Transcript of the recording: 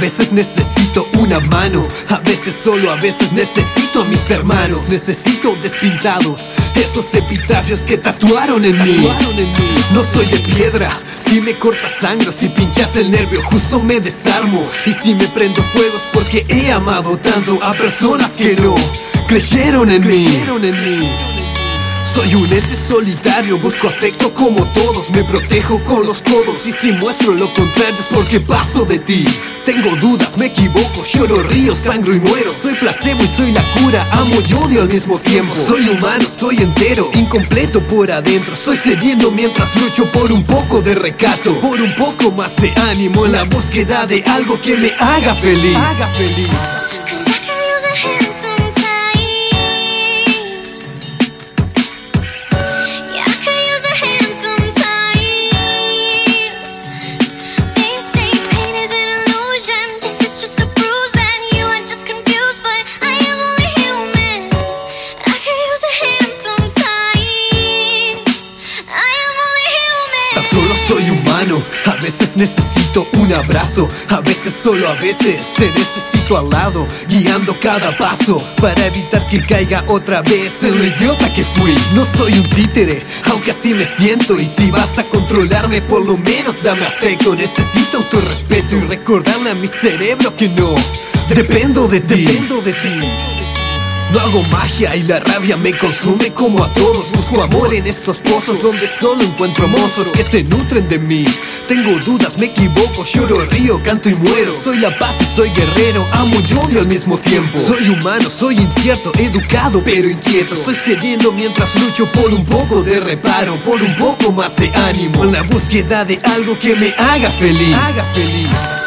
veces necesito una mano, a veces solo, a veces necesito a mis hermanos. Necesito despintados, esos epitafios que tatuaron en mí. No soy de piedra, si me cortas sangre, si pinchas el nervio, justo me desarmo. Y si me prendo fuegos porque he amado tanto a personas que no creyeron en mí. Soy un ente solitario, busco afecto como todos, me protejo con los codos y si muestro lo contrario es porque paso de ti. Tengo dudas, me equivoco, lloro, río, sangro y muero. Soy placebo y soy la cura, amo y odio al mismo tiempo. Soy humano, estoy entero, incompleto por adentro. Estoy cediendo mientras lucho por un poco de recato, por un poco más de ánimo en la búsqueda de algo que me haga feliz. Haga feliz. Soy humano, a veces necesito un abrazo, a veces solo a veces te necesito al lado, guiando cada paso para evitar que caiga otra vez en idiota que fui. No soy un títere, aunque así me siento y si vas a controlarme por lo menos dame afecto, necesito autorrespeto y recordarle a mi cerebro que no dependo de ti. Dependo de ti. No hago magia y la rabia me consume como a todos. Busco amor en estos pozos donde solo encuentro mozos que se nutren de mí. Tengo dudas, me equivoco, lloro, río, canto y muero. Soy la paz y soy guerrero, amo y odio al mismo tiempo. Soy humano, soy incierto, educado pero inquieto. Estoy cediendo mientras lucho por un poco de reparo, por un poco más de ánimo. En la búsqueda de algo que me haga feliz. Haga feliz.